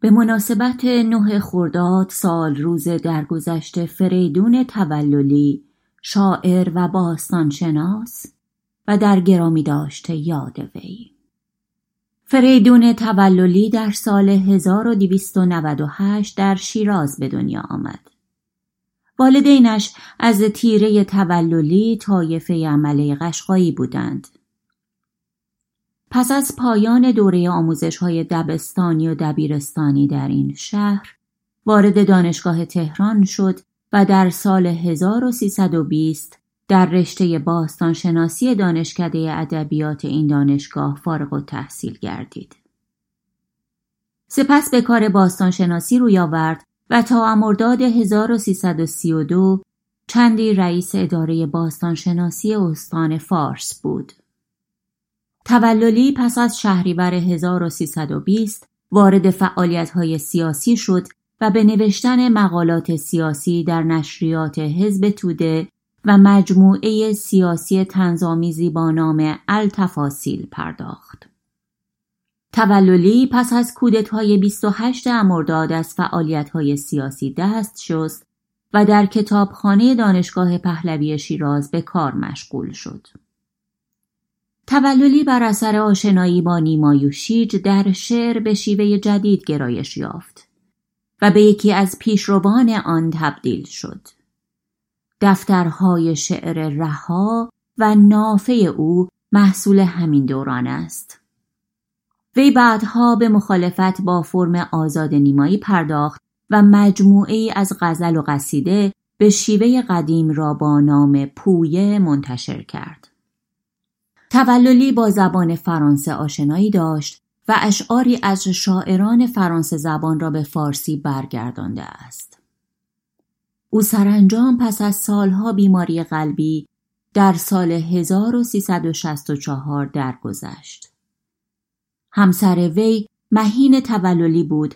به مناسبت نه خرداد سال روز درگذشت فریدون توللی شاعر و باستانشناس و در گرامی داشته یاد وی فریدون توللی در سال 1298 در شیراز به دنیا آمد. والدینش از تیره توللی طایفه عمله قشقایی بودند. پس از پایان دوره آموزش های دبستانی و دبیرستانی در این شهر وارد دانشگاه تهران شد و در سال 1320 در رشته باستانشناسی دانشکده ادبیات این دانشگاه فارغ و تحصیل گردید. سپس به کار باستانشناسی روی آورد و تا مرداد 1332 چندی رئیس اداره باستانشناسی استان فارس بود. توللی پس از شهریور 1320 وارد فعالیت های سیاسی شد و به نوشتن مقالات سیاسی در نشریات حزب توده و مجموعه سیاسی تنظامیزی با نام التفاصیل پرداخت. توللی پس از کودتای 28 امرداد از فعالیت‌های سیاسی دست شست و در کتابخانه دانشگاه پهلوی شیراز به کار مشغول شد. توللی بر اثر آشنایی با نیمایوشیج در شعر به شیوه جدید گرایش یافت و به یکی از پیشروان آن تبدیل شد. دفترهای شعر رها و نافه او محصول همین دوران است. وی بعدها به مخالفت با فرم آزاد نیمایی پرداخت و مجموعه ای از غزل و قصیده به شیوه قدیم را با نام پویه منتشر کرد. توللی با زبان فرانسه آشنایی داشت و اشعاری از شاعران فرانسه زبان را به فارسی برگردانده است. او سرانجام پس از سالها بیماری قلبی در سال 1364 درگذشت. همسر وی مهین توللی بود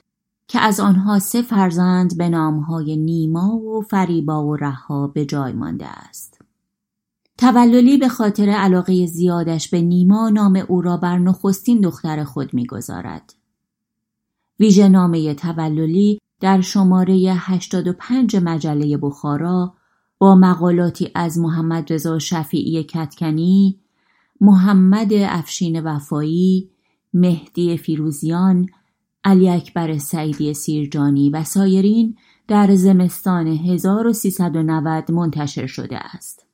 که از آنها سه فرزند به نامهای نیما و فریبا و رها به جای مانده است. توللی به خاطر علاقه زیادش به نیما نام او را بر نخستین دختر خود می‌گذارد. ویژه نامه توللی در شماره 85 مجله بخارا با مقالاتی از محمد رضا شفیعی کتکنی، محمد افشین وفایی، مهدی فیروزیان، علی اکبر سعیدی سیرجانی و سایرین در زمستان 1390 منتشر شده است.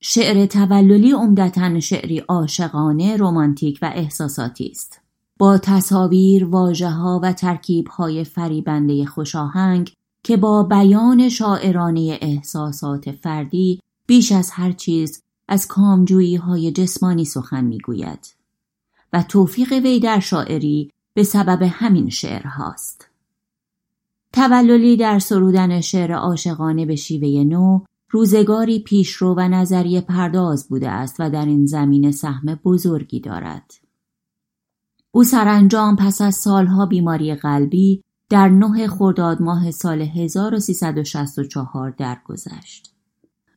شعر توللی عمدتا شعری عاشقانه، رمانتیک و احساساتی است. با تصاویر، ها و های فریبنده خوشاهنگ که با بیان شاعرانه احساسات فردی بیش از هر چیز از کامجویی های جسمانی سخن می‌گوید و توفیق وی در شاعری به سبب همین شعر هاست. توللی در سرودن شعر عاشقانه به شیوه نو روزگاری پیشرو و نظریه پرداز بوده است و در این زمینه سهم بزرگی دارد. او سرانجام پس از سالها بیماری قلبی در نه خرداد ماه سال 1364 درگذشت.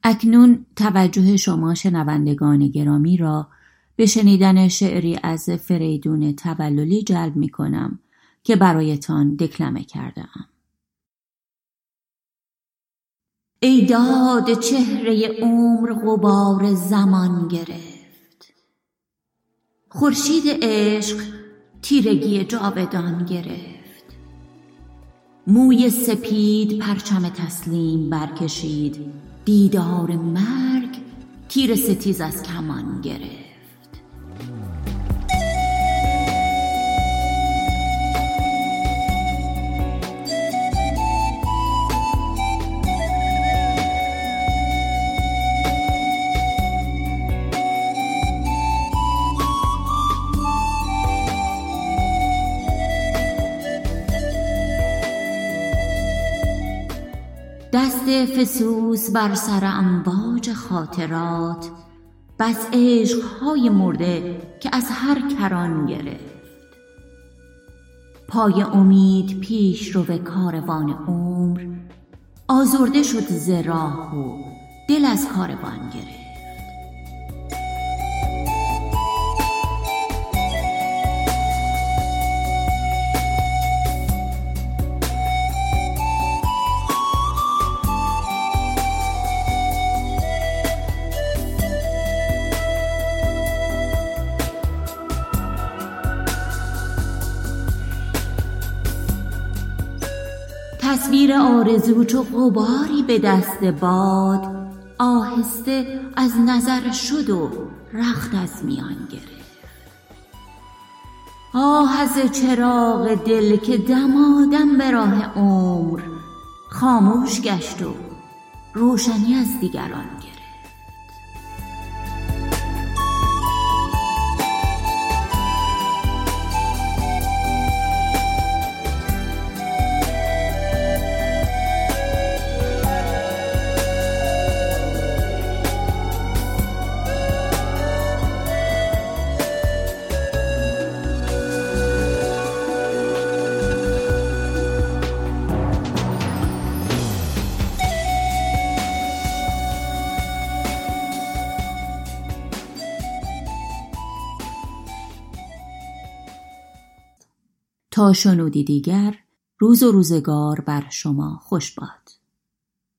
اکنون توجه شما شنوندگان گرامی را به شنیدن شعری از فریدون توللی جلب می کنم که برایتان دکلمه کرده ام. ای داد چهره عمر غبار زمان گرفت. خورشید عشق تیرگی جاودان گرفت. موی سپید پرچم تسلیم برکشید. دیدار مرگ تیر ستیز از کمان گرفت. دست فسوس بر سر امواج خاطرات بس عشقهای مرده که از هر کران گرفت. پای امید پیش رو کاروان عمر آزرده شد ز راه و دل از کاروان گرفت. تصویر آرزو چو غباری به دست باد آهسته از نظر شد و رخت از میان گرفت. آه از چراغ دل که دمادم به راه عمر خاموش گشت و روشنی از دیگران گرفت. تا شنودی دیگر روز و روزگار بر شما خوش باد.